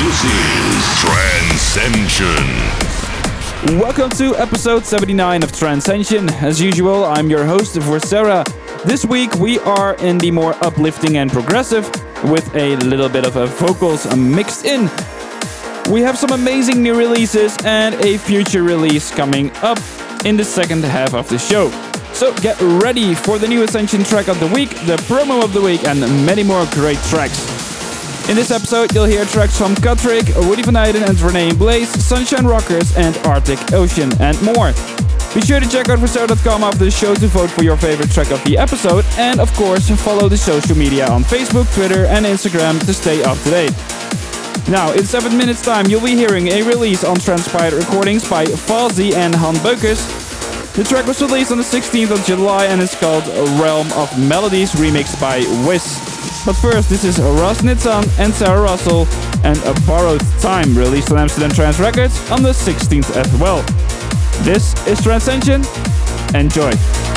this is Trancescension. Welcome to episode 79 of Trancescension. As usual, I'm your host, Vorcera. This week we are in the more uplifting and progressive, with a little bit of a vocals mixed in. We have some amazing new releases and a future release coming up in the second half of the show. So get ready for the new Ascension track of the week, the promo of the week, and many more great tracks. In this episode, you'll hear tracks from Katrik, Woody Van Eyden and Rene Ablaze, Sunshine Rockers, and Arctic Ocean, and more. Be sure to check out vorcera.com after the show to vote for your favorite track of the episode, and of course, follow the social media on Facebook, Twitter, and Instagram to stay up to date. Now, in 7 minutes time, you'll be hearing a release on Trancespired Recordings by FAWZY and Han Beukers. The track was released on the 16th of July and is called Realm of Melodies, remixed by Wiz. But first, this is Raz Nitzan and Sarah Russell and A Borrowed Time, released on Amsterdam Trance Records on the 16th as well. This is Trancescension. Enjoy.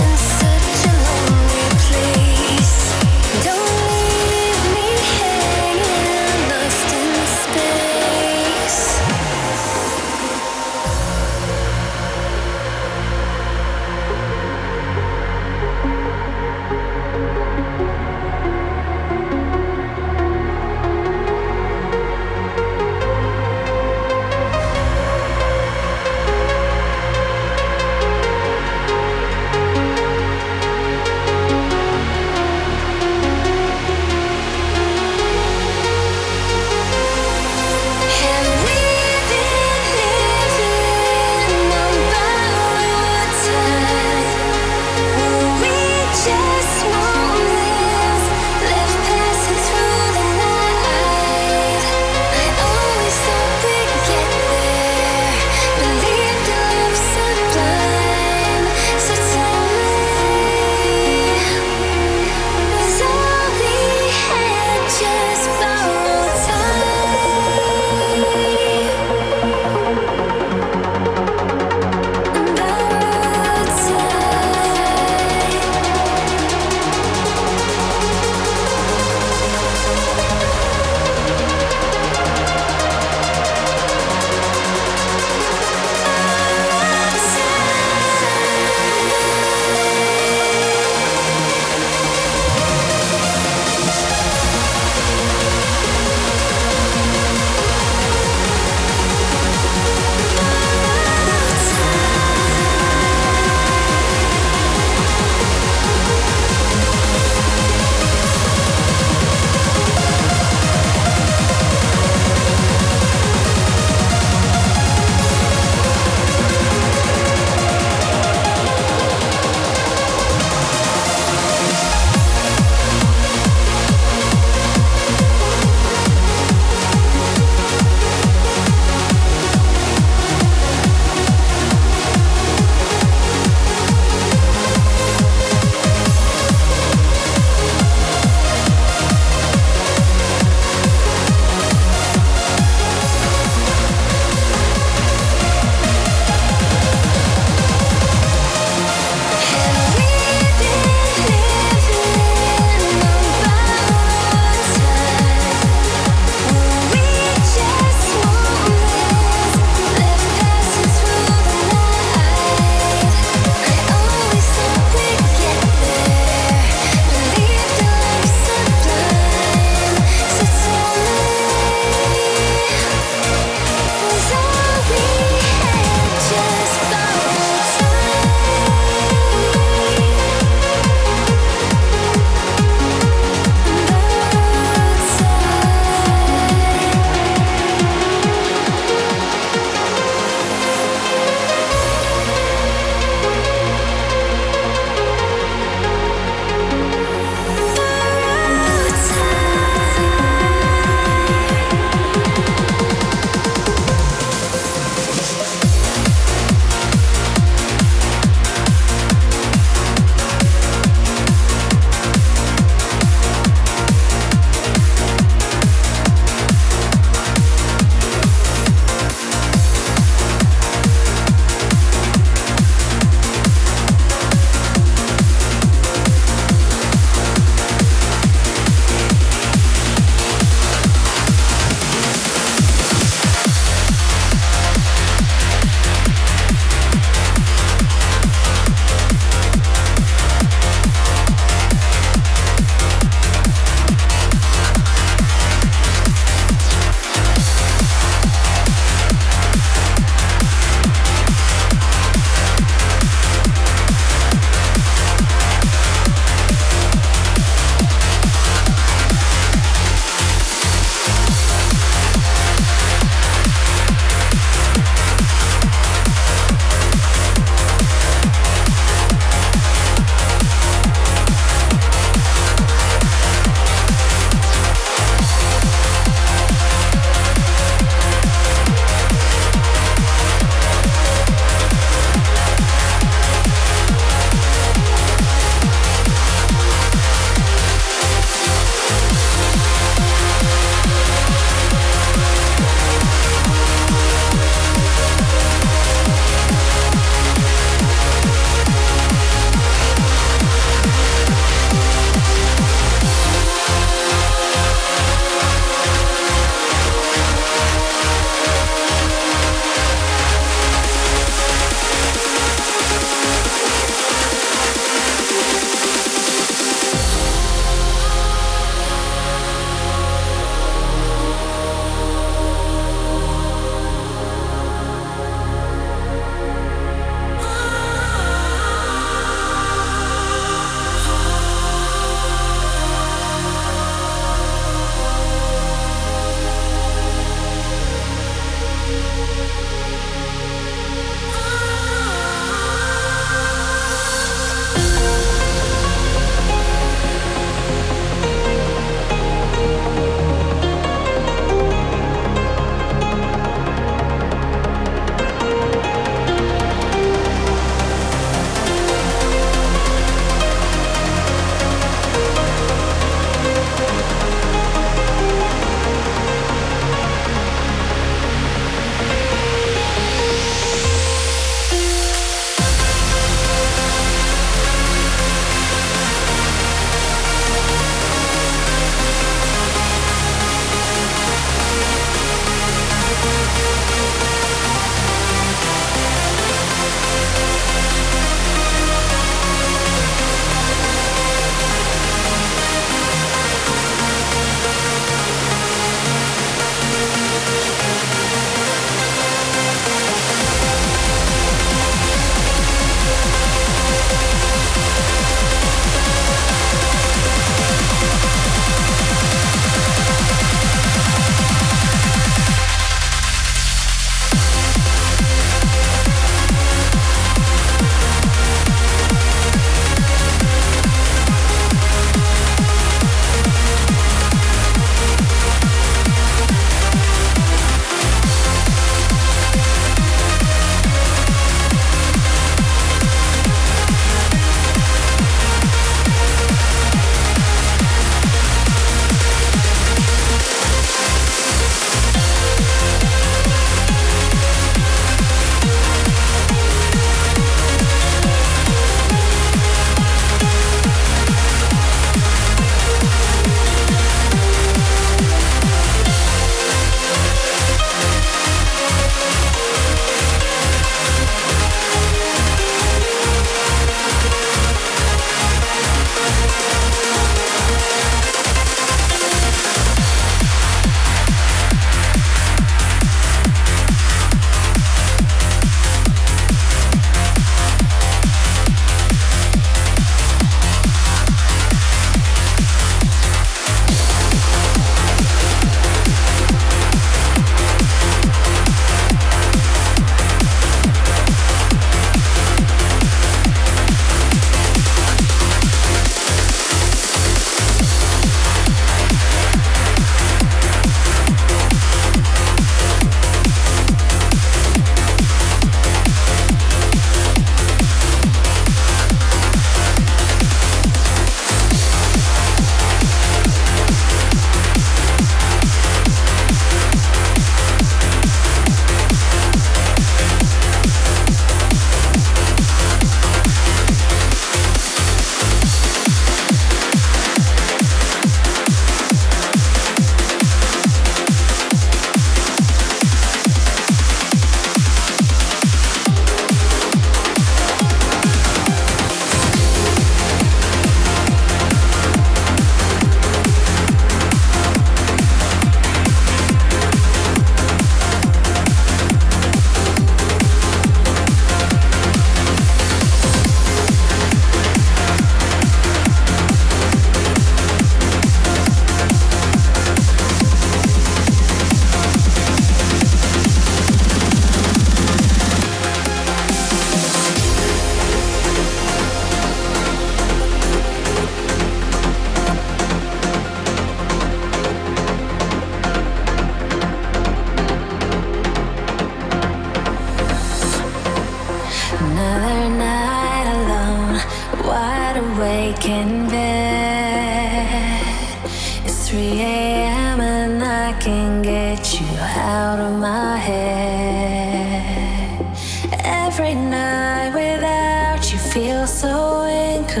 Every night without you feels so incomplete.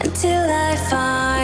Until I finally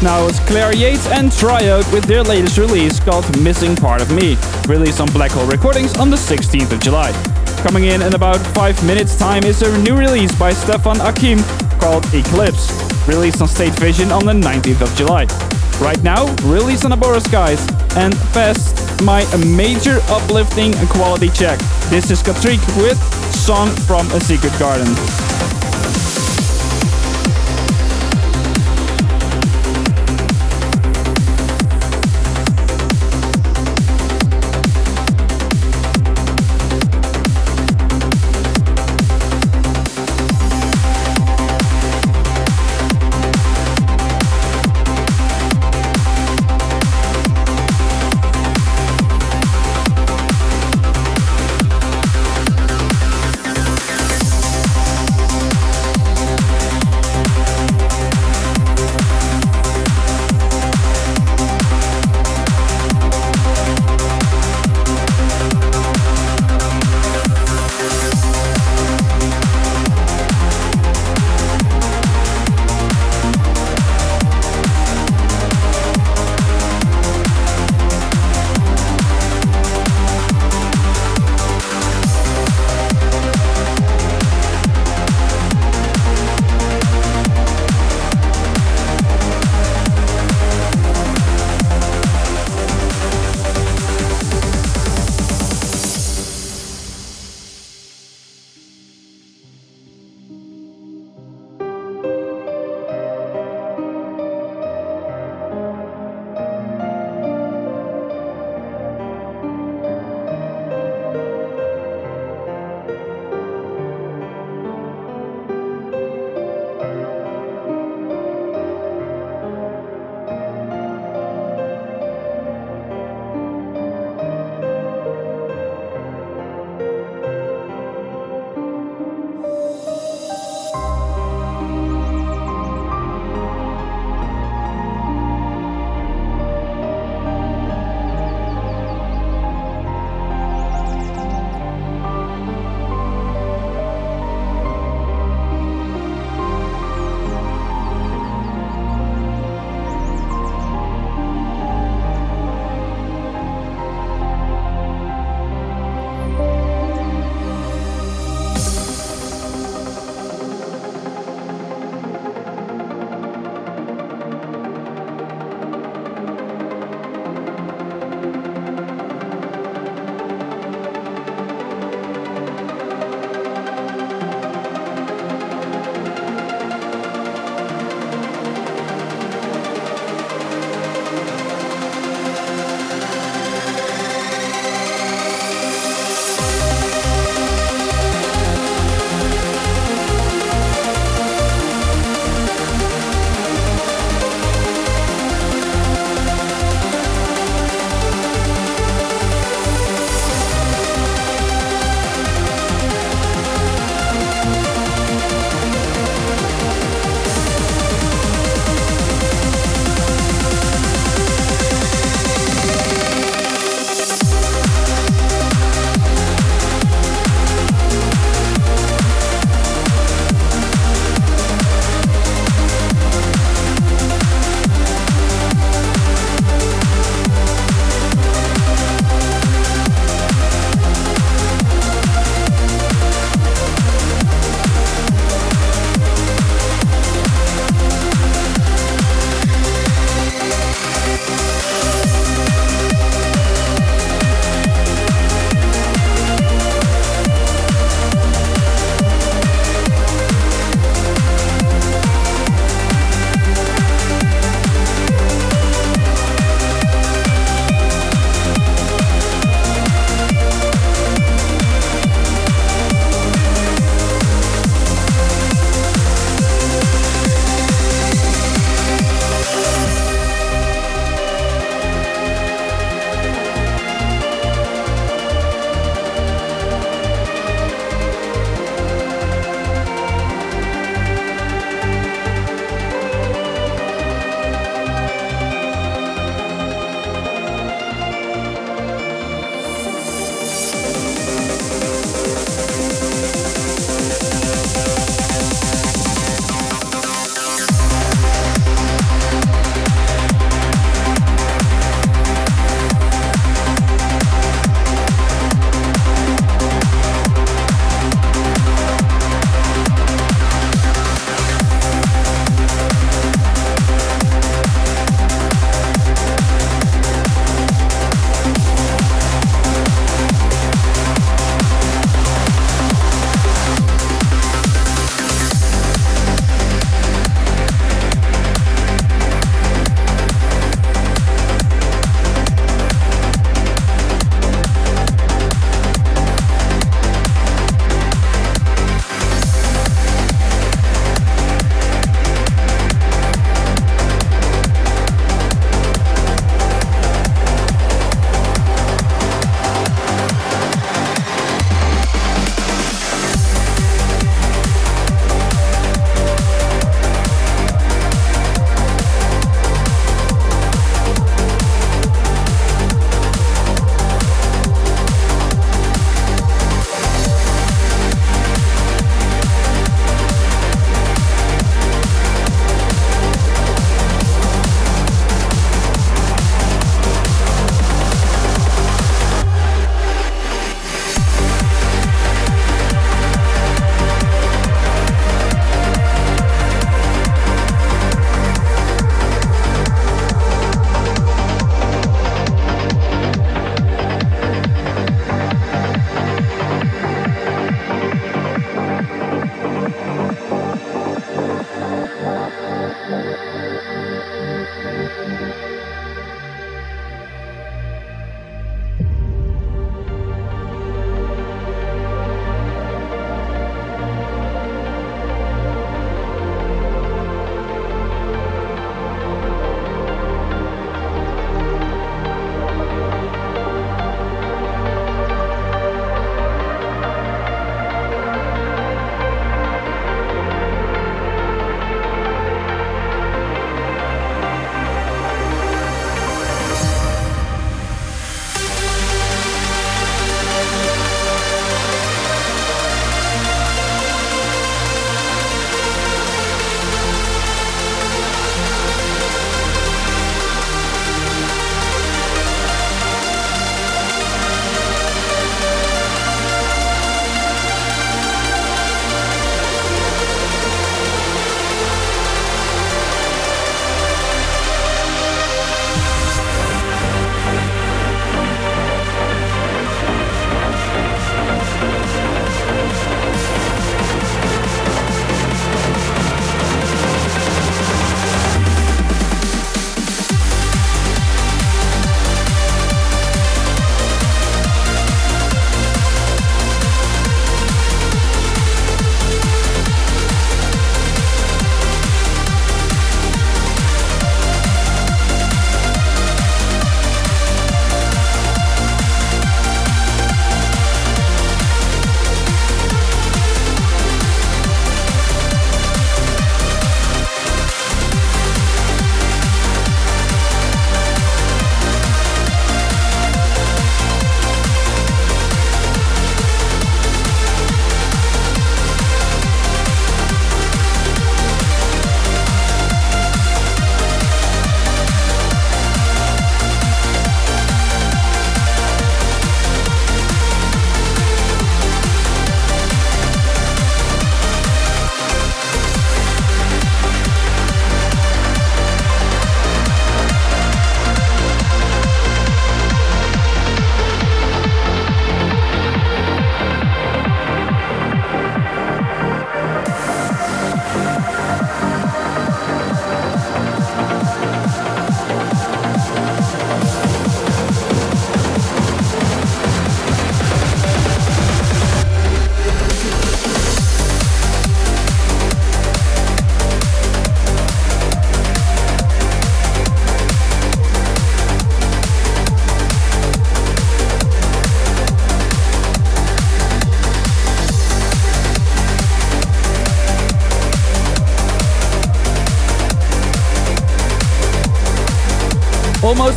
Just now it's Claire Yates and Triode with their latest release called Missing Part of Me, released on Black Hole Recordings on the 16th of July. Coming in in about 5 minutes time is a new release by Stefan Achim called Eclipse, released on State Vision on the 19th of July. Right now, released on Abora Skies and Fest, my major uplifting quality check. This is Katrik with Song from a Secret Garden.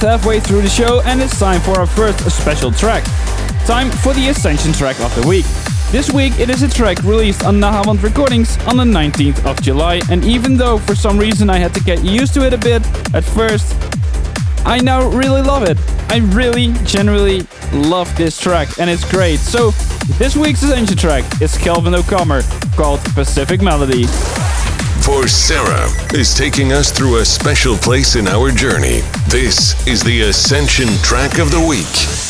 Halfway through the show and it's time for our first special track. Time for the Ascension track of the week. This week it is a track released on Nahawand Recordings on the 19th of July, and even though for some reason I had to get used to it a bit at first, I now really love it. I really, genuinely love this track, and it's great. So, this week's Ascension track is Kelvin O'Connor called Pacific Melody. Vorcera is taking us through a special place in our journey. This is the Ascension track of the week.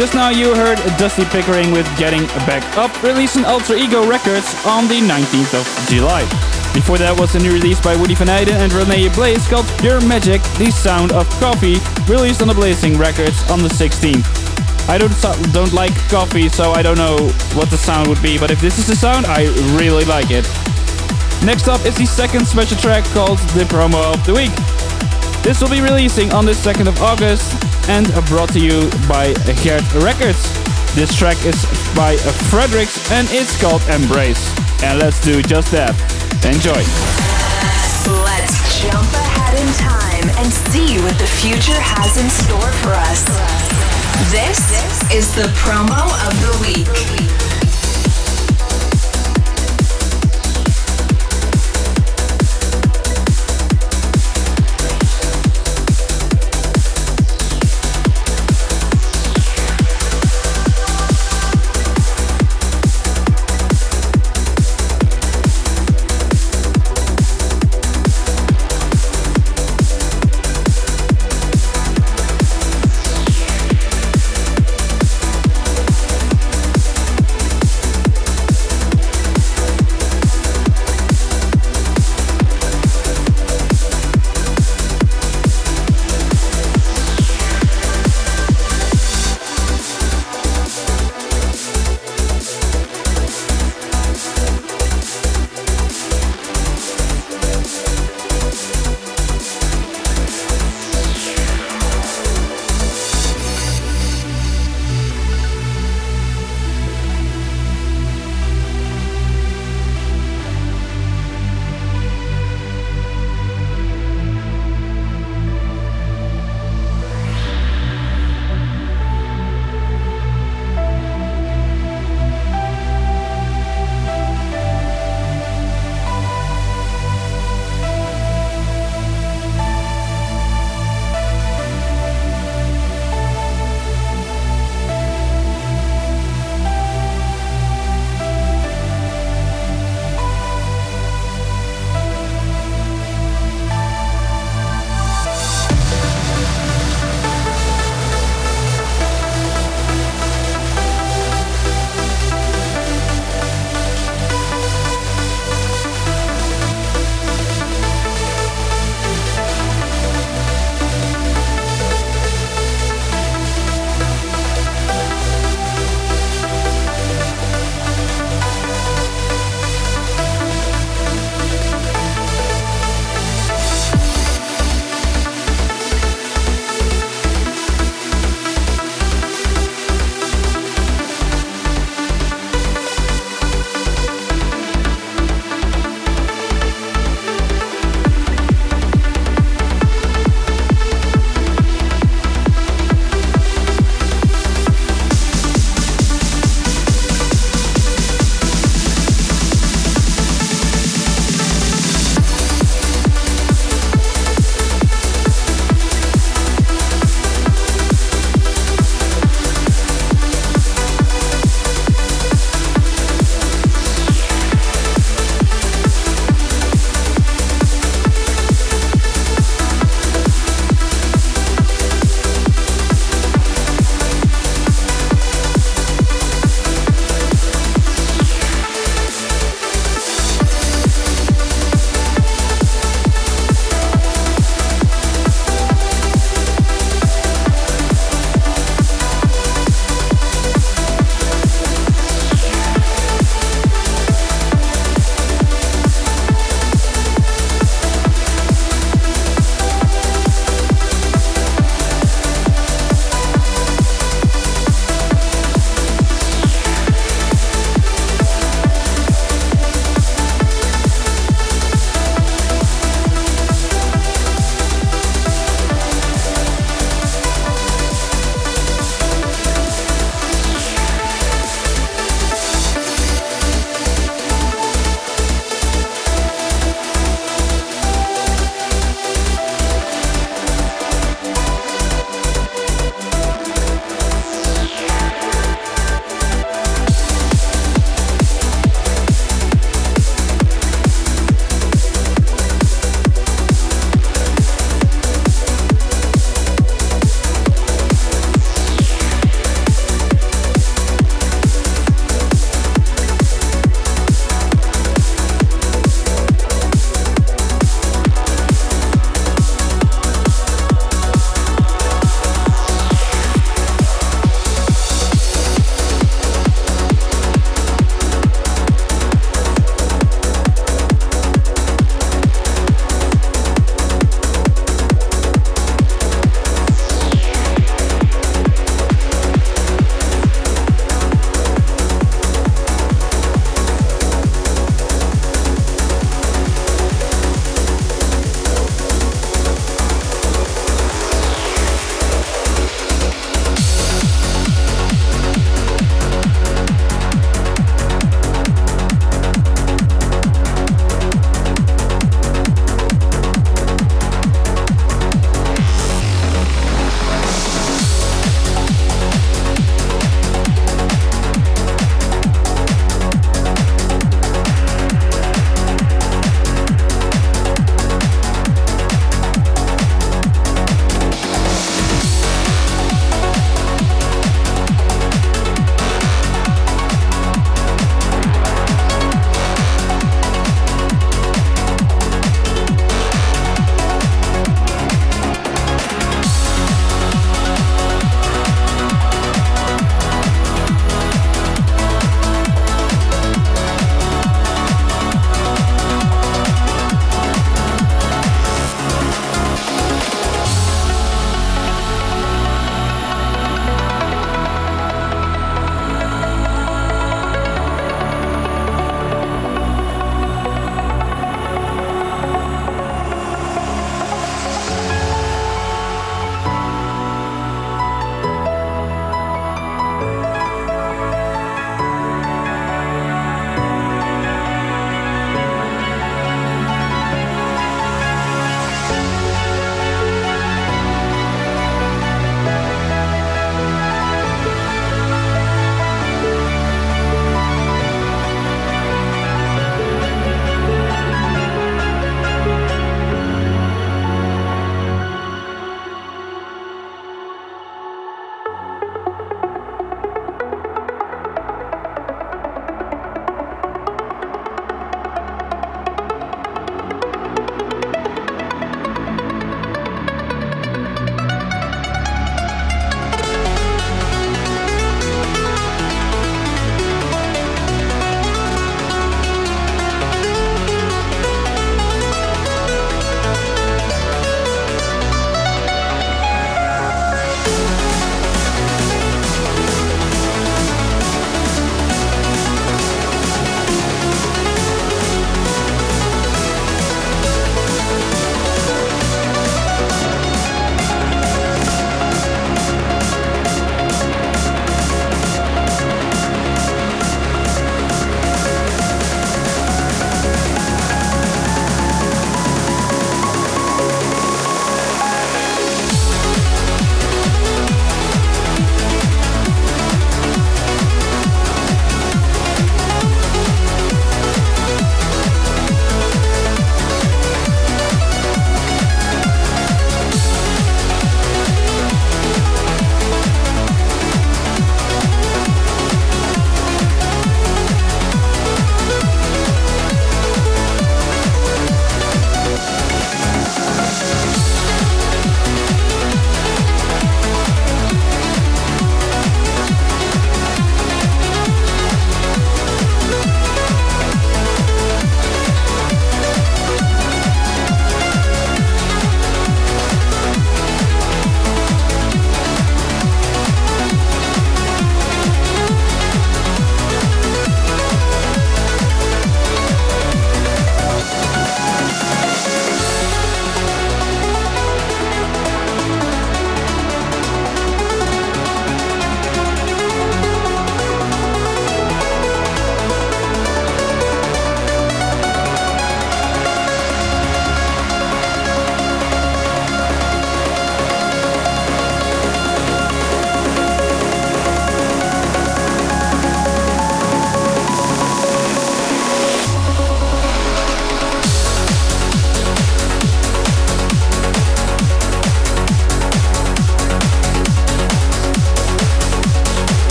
Just now you heard Dusty Pickering with Getting Back Up, released on Alter Ego Records on the 19th of July. Before that was a new release by Woody Van Eyden and Rene Ablaze called Pure Magic, The Sound of Coffee, released on Ablazing Records on the 16th. I don't don't like coffee, so I don't know what the sound would be, but if this is the sound, I really like it. Next up is the second special track called The Promo of the Week. This will be releasing on the 2nd of August and brought to you by Gert Records. This track is by Fredix and it's called Embrace. And let's do just that. Enjoy. Let's jump ahead in time and see what the future has in store for us. This is the promo of the week.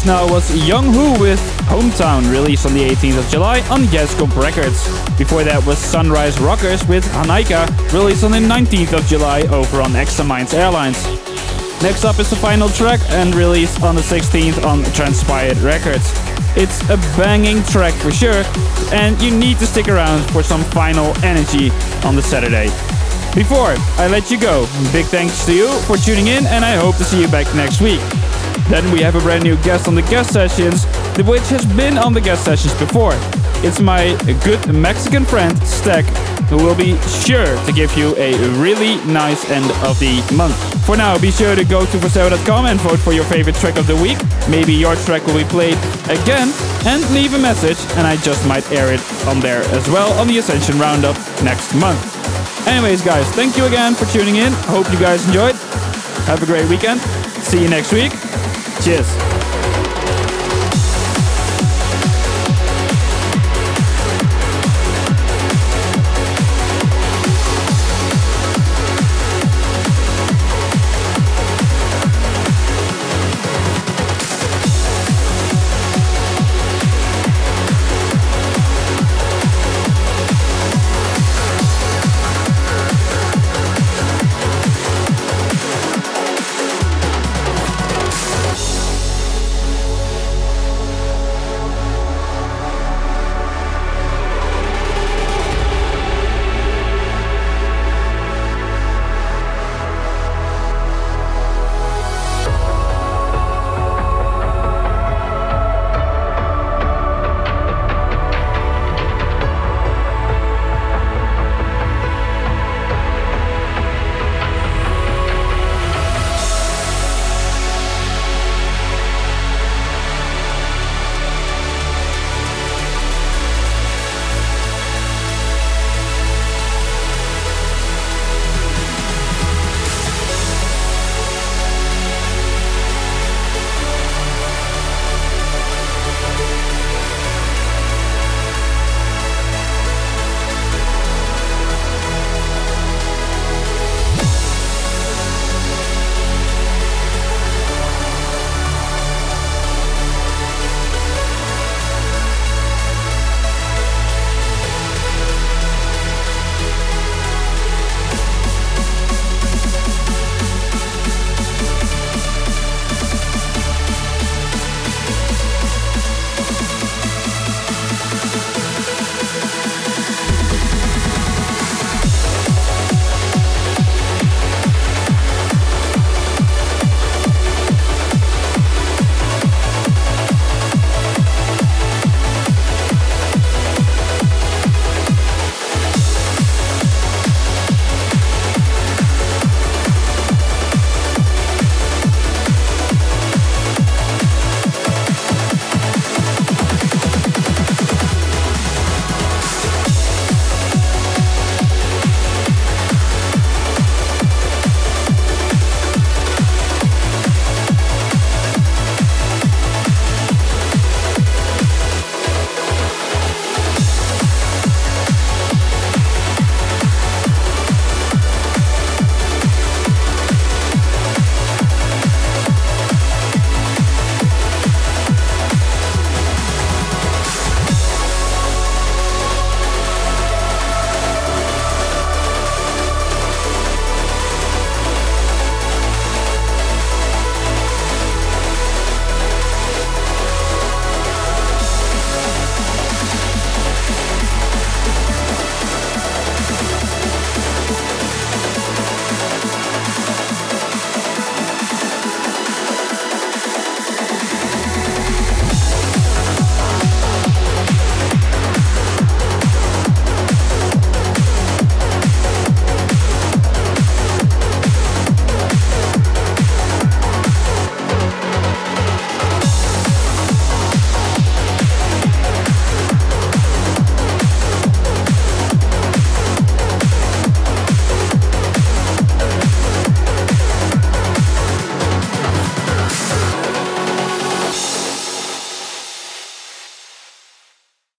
Just now was Younghu with Hometown, released on the 18th of July on Yescomp Records. Before that was Sunrise Rockers with Hanaika, released on the 19th of July over on Examines Airlines. Next up is the final track and released on the 16th on Trancespired Recordings. It's a banging track for sure, and you need to stick around for some final energy on the Saturday. Before I let you go, big thanks to you for tuning in, and I hope to see you back next week. Then we have a brand new guest on the guest sessions, the which has been on the guest sessions before. It's my good Mexican friend Stack, who will be sure to give you a really nice end of the month. For now, be sure to go to vorcera.com and vote for your favorite track of the week. Maybe your track will be played again, and leave a message, and I just might air it on there as well on the Trancescension Roundup next month. Anyways, guys, thank you again for tuning in. Hope you guys enjoyed. Have a great weekend. See you next week. Cheers.